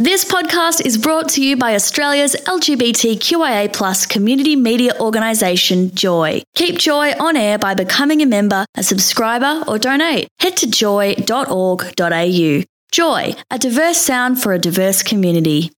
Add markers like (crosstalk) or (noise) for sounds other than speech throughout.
This podcast is brought to you by Australia's LGBTQIA plus community media organisation, Joy. Keep Joy on air by becoming a member, a subscriber, or donate. Head to joy.org.au. Joy, a diverse sound for a diverse community.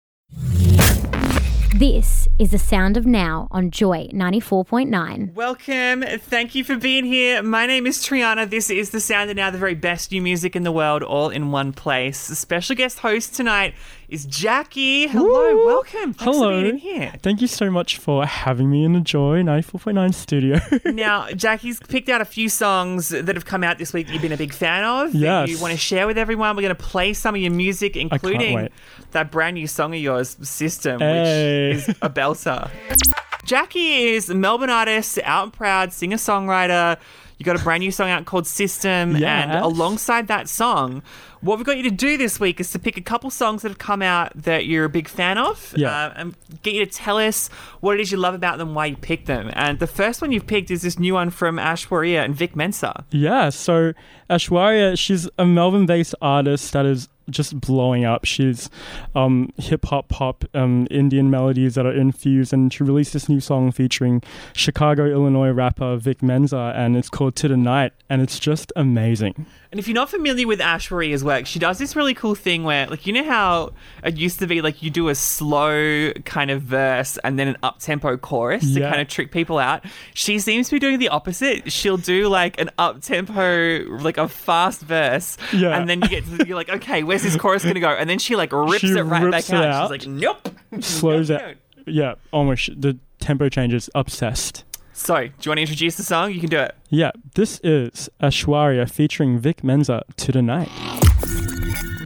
This is the sound of now on Joy 94.9. Welcome. Thank you for being here. My name is Triana. This is the sound of now, the very best new music in the world, all in one place. The special guest host tonight is JXCKY. Hello, Woo! welcome. Thanks Hello. for being here. Thank you so much for having me in the Joy 94.9 studio. (laughs) Now, JXCKY's picked out a few songs that have come out this week that you've been a big fan of. That Yes. you want to share with everyone. We're going to play some of your music, including that brand new song of yours, System, Hey. which is a belter. (laughs) JXCKY is a Melbourne artist, out and proud, singer songwriter. You got a brand new song out called System, and alongside that song, what we've got you to do this week is to pick a couple songs that have come out that you're a big fan of, Yeah. uh, and get you to tell us what it is you love about them, why you picked them. And the first one you've picked is this new one from Ashwarya and Vic Mensa. yeah, so Ashwarya, she's a Melbourne based artist that is just blowing up. She's um, hip hop, pop, um, Indian melodies that are infused, and she released this new song featuring Chicago, Illinois rapper Vic Mensa, and it's called To the Night, and it's just amazing. And if you're not familiar with Ashwarya's work, she does this really cool thing where, like, you know how it used to be like you do a slow kind of verse and then an up tempo chorus to kind of trick people out. She seems to be doing the opposite. She'll do like an up tempo, like a fast verse, Yeah. and then you get to, you're like, okay, where's this chorus gonna go? And then she like rips She it right rips back it out. out. She's like, nope, (laughs) Slows Nope, it. Yeah, almost. The tempo changes. Obsessed. So, do you want to introduce the song? You can do it. Yeah, this is Ashwarya featuring Vic Mensa to the night.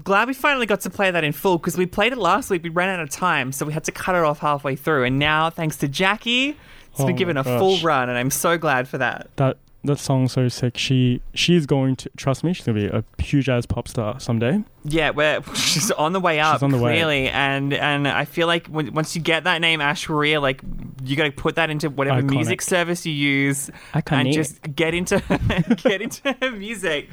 glad we finally got to play that in full because we played it last week. We ran out of time, so we had to cut it off halfway through. And now, thanks to JXCKY, it's Oh been my given a gosh. full run, and I'm so glad for that. That that song's so sick. She she's going to trust me. She's gonna be a huge ass pop star someday. Yeah, we're (laughs) she's on the way up, She's on the way. clearly, and and I feel like when, once you get that name Ashwarya, like you got to put that into whatever Iconic. music service you use, and just get into (laughs) get into her music.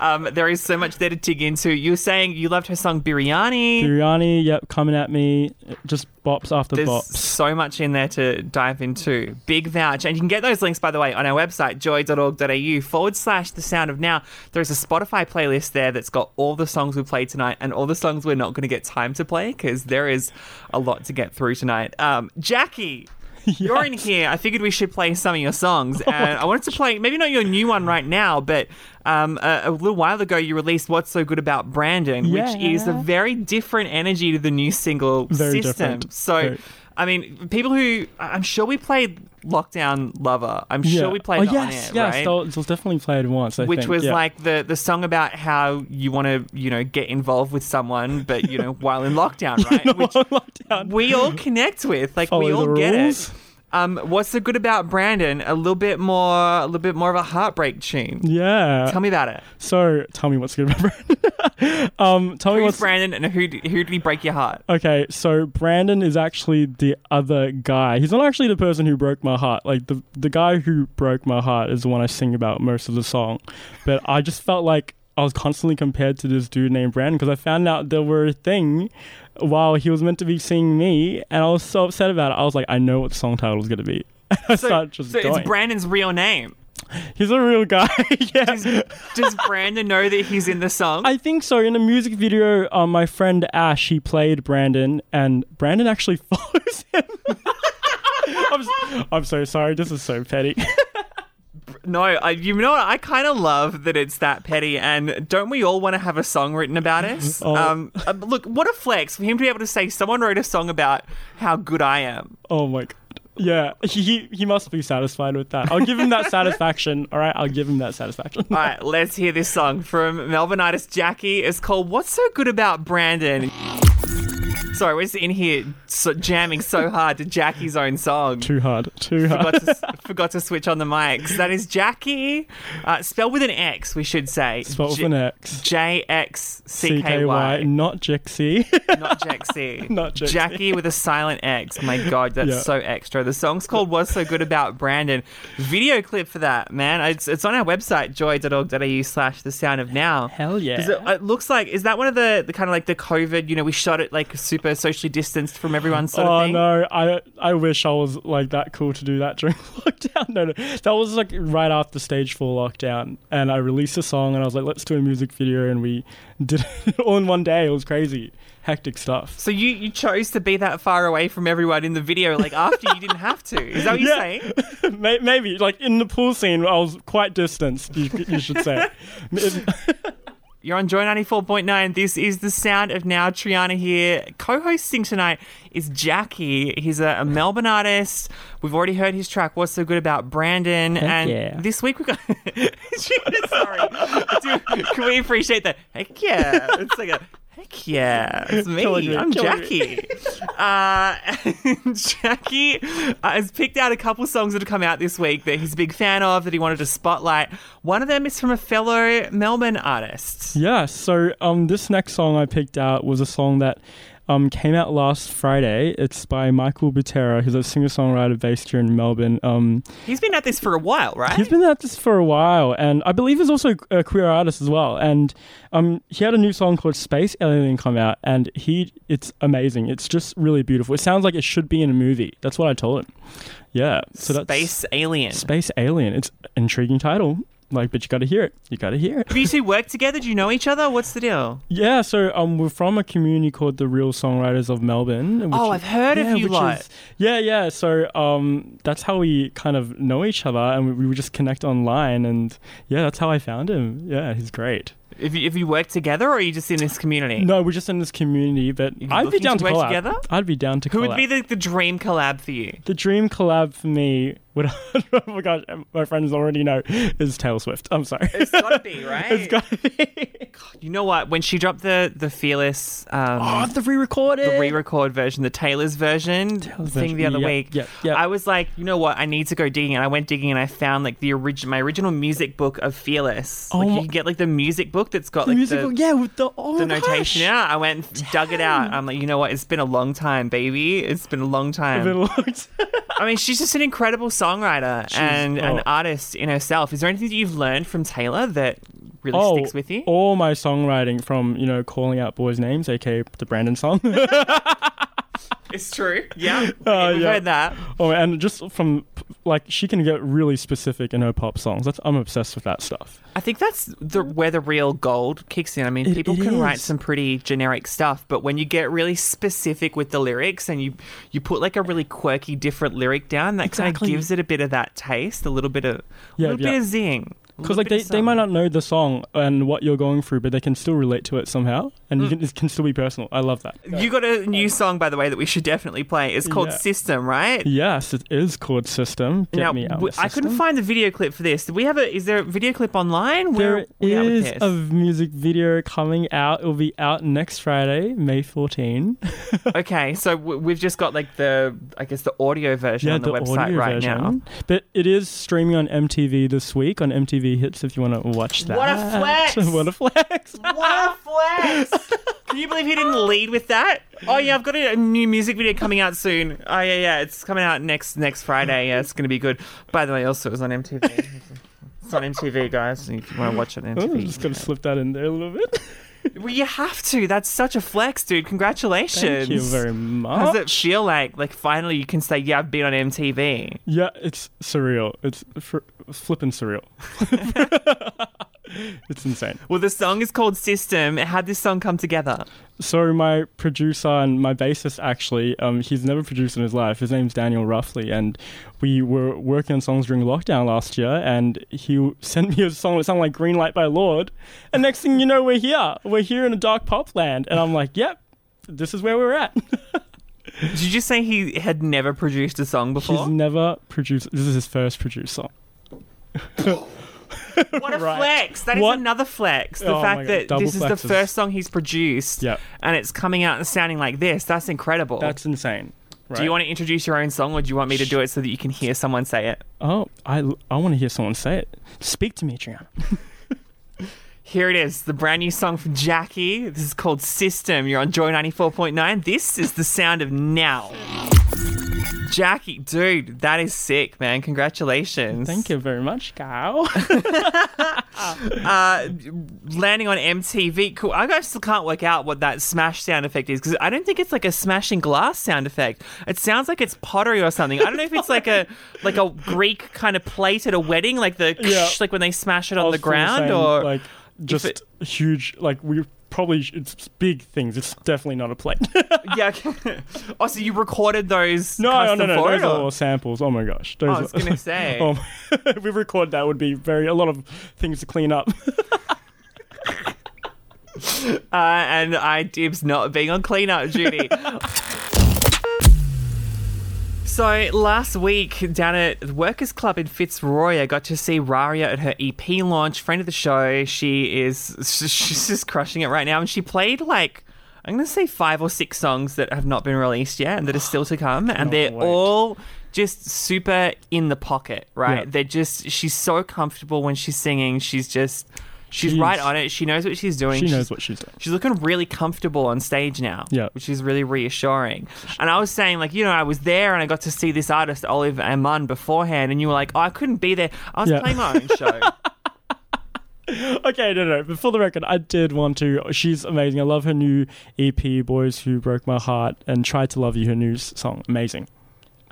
Um, there is so much there to dig into. You were saying you loved her song Biryani. Biryani, yep, coming at me. Just bops after There's bops. so much in there to dive into. Big vouch. And you can get those links, by the way, on our website, joy.org.au forward slash the sound of now. There's a Spotify playlist there that's got all the songs we played tonight and all the songs we're not going to get time to play because there is a lot to get through tonight. Um, JXCKY. (laughs) You're in here. I figured we should play some of your songs, (laughs) and I wanted to play maybe not your new one right now, but um, a, a little while ago you released "What's So Good About Brandon," which is a very different energy to the new single Very system. different. So, Very- I mean, people who I'm sure we played "Lockdown Lover." I'm sure we played oh, that yes, on air, yes. right? That was, it was definitely played it once. I Which think, was yeah. like the the song about how you want to, you know, get involved with someone, but you know, while in lockdown, (laughs) right? Which lockdown. we all connect with. Like we all get it. Um, what's so good about Brandon? A little bit more, a little bit more of a heartbreak tune. Yeah. Tell me about it. so tell me what's good about Brandon. (laughs) um, tell me Who's what's Brandon, and who who did he break your heart? Okay, so Brandon is actually the other guy. He's not actually the person who broke my heart. Like the the guy who broke my heart is the one I sing about most of the song. But I just felt like I was constantly compared to this dude named Brandon because I found out there were a thing while he was meant to be singing me, and I was so upset about it. I was like, I know what the song title is going to be. (laughs) I So, started just so going. it's Brandon's real name. He's a real guy. (laughs) yeah. Does Brandon know that he's in the song? I think so. In a music video, um, my friend Ash, he played Brandon, and Brandon actually (laughs) follows him. I'm, I'm so sorry. This is so petty. No, I, you know what? I kind of love that it's that petty. And don't we all want to have a song written about (laughs) us? Oh. Um, uh, look, what a flex for him to be able to say someone wrote a song about how good I am. oh my god. Yeah, he he- he must be satisfied with that. I'll give him that (laughs) satisfaction. All right, I'll give him that satisfaction. All right, let's hear this song from Melbourne artist JXCKY. It's called "What's So Good About Brandon." (laughs) Sorry, we're just in here so, jamming so hard to JXCKY's own song. Too hard. Too hard. forgot to, forgot to switch on the mics. That is JXCKY, uh, spelled with an X, we should say. Spelled with J- an X. J X C K Y, not Jixie. Not Jaxie. (laughs) Not Jaxie. JXCKY with a silent X. My God, that's Yeah. so extra. The song's called What's So Good About Brandon. Video clip for that, man. It's, it's on our website, joy.org.au slash the sound of now. Hell yeah. It, it looks like, is that one of the, the kind of like the COVID, you know, we shot it like super socially distanced from everyone sort oh of thing? no, I I wish I was like that cool to do that during (laughs) lockdown. No, no, that was like right after stage four lockdown, and I released a song, and I was like, let's do a music video, and we (laughs) did it all in one day. It was crazy, hectic stuff. So you, you chose to be that far away from everyone in the video, like after you didn't have to. Is that what you're saying? (laughs) May- Maybe like in the pool scene, I was quite distanced. You, you should say. You're on Joy 94.9. This is the sound of now. Triana here. Co hosting tonight is JXCKY. He's a, a Melbourne artist. We've already heard his track, What's So Good About Brandon. and yeah. this week we've got. (laughs) Sorry. Dude, can we appreciate that? Heck yeah. It's like a. Heck yeah, it's me. Me, I'm killing JXCKY. Uh, (laughs) and JXCKY uh, has picked out a couple songs that have come out this week that he's a big fan of that he wanted to spotlight. One of them is from a fellow Melbourne artist. Yeah, so um, this next song I picked out was a song that um, came out last Friday. It's by Michael Butera. He's a singer songwriter based here in Melbourne. Um, He's been at this for a while, right? he's been at this for a while, and I believe he's also a queer artist as well. And um, he had a new song called Space Alien come out, and he it's amazing. It's just really beautiful. It sounds like it should be in a movie. That's what I told him. Yeah, so that's Space Alien. Space Alien. It's an intriguing title. Like, but you got to hear it. You got to hear it. Have you two work together? Do you know each other? What's the deal? Yeah, so um, we're from a community called the Real Songwriters of Melbourne. which Oh, I've heard of you is- yeah, yeah. So um, that's how we kind of know each other, and we, we would just connect online, and yeah, that's how I found him. Yeah, he's great. Have you, have you worked together or are you just in this community? No, we're just in this community, but I'd be looking down to to, work collab. together? I'd be down to Who collab. would be the, the dream collab for you? the dream collab for me? Would (laughs) oh my gosh, my friends already know is Taylor Swift. I'm sorry. It's gotta be, (laughs) right? it's gotta be. You know what? When she dropped the the Fearless um, Oh, the re-recorded. the re-record version, the Taylor's version Taylor's thing version, the other yeah, week. yeah, yeah. I was like, you know what? I need to go digging, and I went digging, and I found like the original, my original music book of Fearless. Oh like my- you can get like the music book that's got the like musical, the, yeah, with the oh the notation. gosh. Yeah, I went and dug it out. I'm like, you know what? It's been a long time, baby. It's been a long time. Been a long time. I mean, she's just an incredible songwriter (laughs) and an oh. artist in herself. Is there anything that you've learned from Taylor that really oh, sticks with you? All my songwriting from, you know, calling out boys' names, aka the Brandon song. (laughs) It's true. Yeah, Uh, (laughs) we've yeah. heard that. oh, and just from, like, she can get really specific in her pop songs. That's I'm obsessed with that stuff. I think that's the where the real gold kicks in. I mean, It- people it can write is. some pretty generic stuff, but when you get really specific with the lyrics and you you put like a really quirky, different lyric down, that kind of gives it a bit of that taste, a little bit of, Yeah, a little yeah. bit of zing. a Because little like bit they, of they might something. not know the song and what you're going through, but they can still relate to it somehow, and Mm. you can, it can still be personal. I love that. You got a new song, by the way, that we should definitely play. It's called Yeah. System, right? Yes, it is called System. Get now, me out. w- the I couldn't find the video clip for this. Do we have a? Is there a video clip online? Where There are we at with is a music video coming out. It will be out next Friday, May 14. (laughs) okay, so w- we've just got like the, I guess the audio version on the, website audio right version. now. But it is streaming on MTV this week on MTV Hits if you want to watch that. (laughs) What a flex! what a flex! What a flex! Can you believe he didn't lead with that? Oh yeah, I've got a, new music video coming out soon. Oh yeah, yeah, it's coming out next next Friday. Yeah, it's gonna be good. By the way, also it was on MTV. it's on MTV, guys. If you want to watch it on Oh, I'm just gonna slip that in there a little bit. (laughs) Well, you have to. That's such a flex, dude. Congratulations. Thank you very much. How does it feel like? Like finally you can say, "Yeah, I've been on MTV." Yeah, it's surreal. It's fr- flipping surreal. (laughs) (laughs) it's insane. Well, the song is called System. How did this song come together? So my producer and my bassist actually, um, he's never produced in his life. His name's Daniel Ruffley, and we were working on songs during lockdown last year. And he (laughs) sent me a song that sounded like "Green Light" by Lorde. And next thing you know, we're here. We're here in a dark pop land, and I'm like, "Yep, this is where we're at." Did you just say he had never produced a song before? he's never produced. This is his first produced song. (laughs) (laughs) What a Right. flex! That is What? another flex. The Oh my fact God, that double this is the first song he's produced, Yep. and it's coming out and sounding like this. That's incredible. That's insane. Right? Do you want to introduce your own song, or do you want me to do it so that you can hear someone say it? Oh, I I want to hear someone say it. Speak to me, Triana. (laughs) Here it is, the brand new song from JXCKY. This is called System. You're on Joy 94.9. This is the sound of now. JXCKY, dude, that is sick, man. Congratulations. Thank you very much, Gal. (laughs) (laughs) Uh, landing on MTV. Cool. I still can't work out what that smash sound effect is because I don't think it's like a smashing glass sound effect. It sounds like it's pottery or something. I don't know if it's like a (laughs) like a Greek kind of plate at a wedding, like the Yeah. like when they smash it on the ground, same, or like just it- huge. Like we probably it's big things. It's definitely not a plate. (laughs) yeah. (laughs) oh, so you recorded those? no, no, no, no. Those are all samples. Oh my gosh. Those I was are- gonna (laughs) say. Um, if we record that would be very a lot of things to clean up. Uh, and I dibs not being on cleanup duty. So last week down at the Workers Club in Fitzroy, I got to see Raria at her EP launch. Friend of the show, she is (laughs) she's just crushing it right now, and she played like I'm gonna say five or six songs that have not been released yet and that are still to come, and they're wait. all just super in the pocket, right? Yeah. They're just she's so comfortable when she's singing. She's just she's She's- right on it. She knows what she's doing. she She's- knows what she's doing. She's looking really comfortable on stage now, Yeah. which is really reassuring. And I was saying, like, you know, I was there and I got to see this artist, Olive Amon, beforehand, and you were like, oh, I couldn't be there. I was Yeah. playing my own show. (laughs) Okay, no, no. But for the record, I did want to. She's amazing. I love her new EP, "Boys Who Broke My Heart," and "Tried to Love You." Her new song, amazing,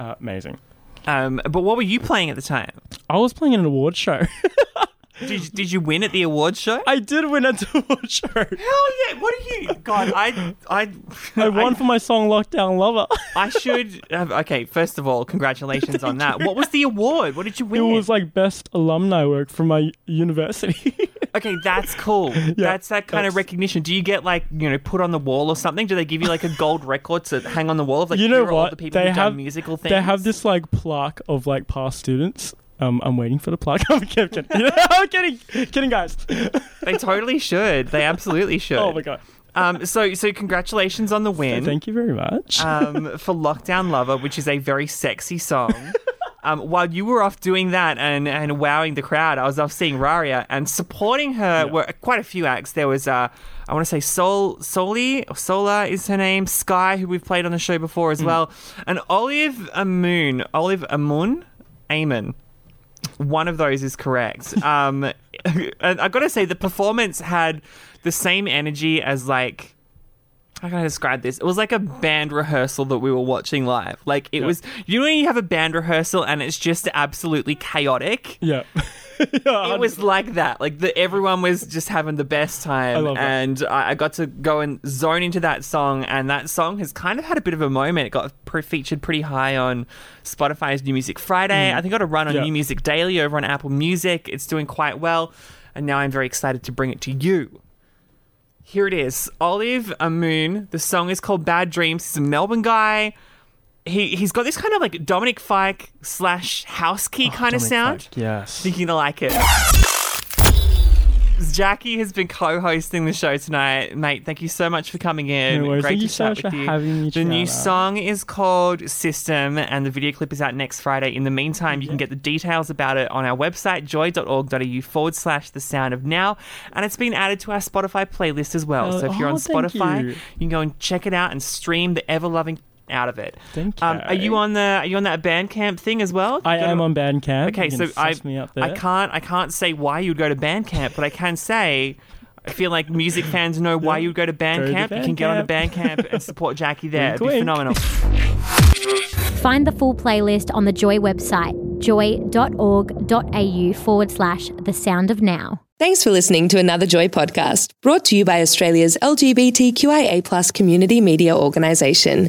uh, amazing. um, but what were you playing at the time? I was playing in an award show. (laughs) Did you, did you win at the awards show? I did win at the award show. Hell yeah! What are you? God, I, I, I won for my song "Lockdown Lover." I should. Have, okay, first of all, congratulations on that. What was the award? What did you win? It was like best alumni work from my university. (laughs) Okay, that's cool. that's that kind of recognition. Do you get like you know put on the wall or something? Do they give you like a gold record to hang on the wall of like you know what? the people they have musical things? They have this like plaque of like past students. Um, I'm waiting for the plug. (laughs) I'm kidding. (laughs) I'm kidding. Kidding, guys. They totally should. They absolutely should. (laughs) Oh my god. Um. So so congratulations on the win. Thank you very much. um, for Lockdown Lover, which is a very sexy song. Um, while you were off doing that and, and wowing the crowd, I was off seeing Raria and supporting her were quite a few acts. There was, uh, I want to say Sol Soli, or Sola is her name, Sky, who we've played on the show before as well, and Olive Amoon, Olive Amun, Amon. One of those is correct. Um, (laughs) and I got to say, the performance had the same energy as like how can I describe this? It was like a band rehearsal that we were watching live. Like it Yeah. was, you know, when you have a band rehearsal and it's just absolutely chaotic. yeah. (laughs) yeah. It was like that. Like the, everyone was just having the best time, I love and I, I got to go and zone into that song. And that song has kind of had a bit of a moment. It got pre- featured pretty high on Spotify's New Music Friday. I think got a run on Mm. Yeah. New Music Daily over on Apple Music. It's doing quite well, and now I'm very excited to bring it to you. Here it is. Olive A Moon. The song is called Bad Dreams. He's a Melbourne guy. He he's got this kind of like Dominic Fike slash house key oh, kind of sound. Fike, Yes. Think you're gonna like it. JXCKY has been co-hosting the show tonight, mate. Thank you so much for coming in. No. Great Thank to you chat with you. having me, The new song is called System, and the video clip is out next Friday. In the meantime, you can get the details about it on our website, joy.org.au forward slash the sound of now. And it's been added to our Spotify playlist as well. Oh, so if you're on oh, thank Spotify, you. you. can go and check it out and stream the ever loving out of it. Thank Um, are you you. on the are you on that Bandcamp thing as well? I am to- on Bandcamp. Okay, You so I me up I can't I can't say why you'd go to Bandcamp, but I can say I feel like music fans know why you'd go to Bandcamp. You can get on the Bandcamp and support JXCKY there. It'd be Wink, wink. phenomenal. Find the full playlist on the Joy website, joy.org.au forward slash the sound of now. Thanks for listening to another Joy podcast brought to you by Australia's LGBTQIA plus community media organisation,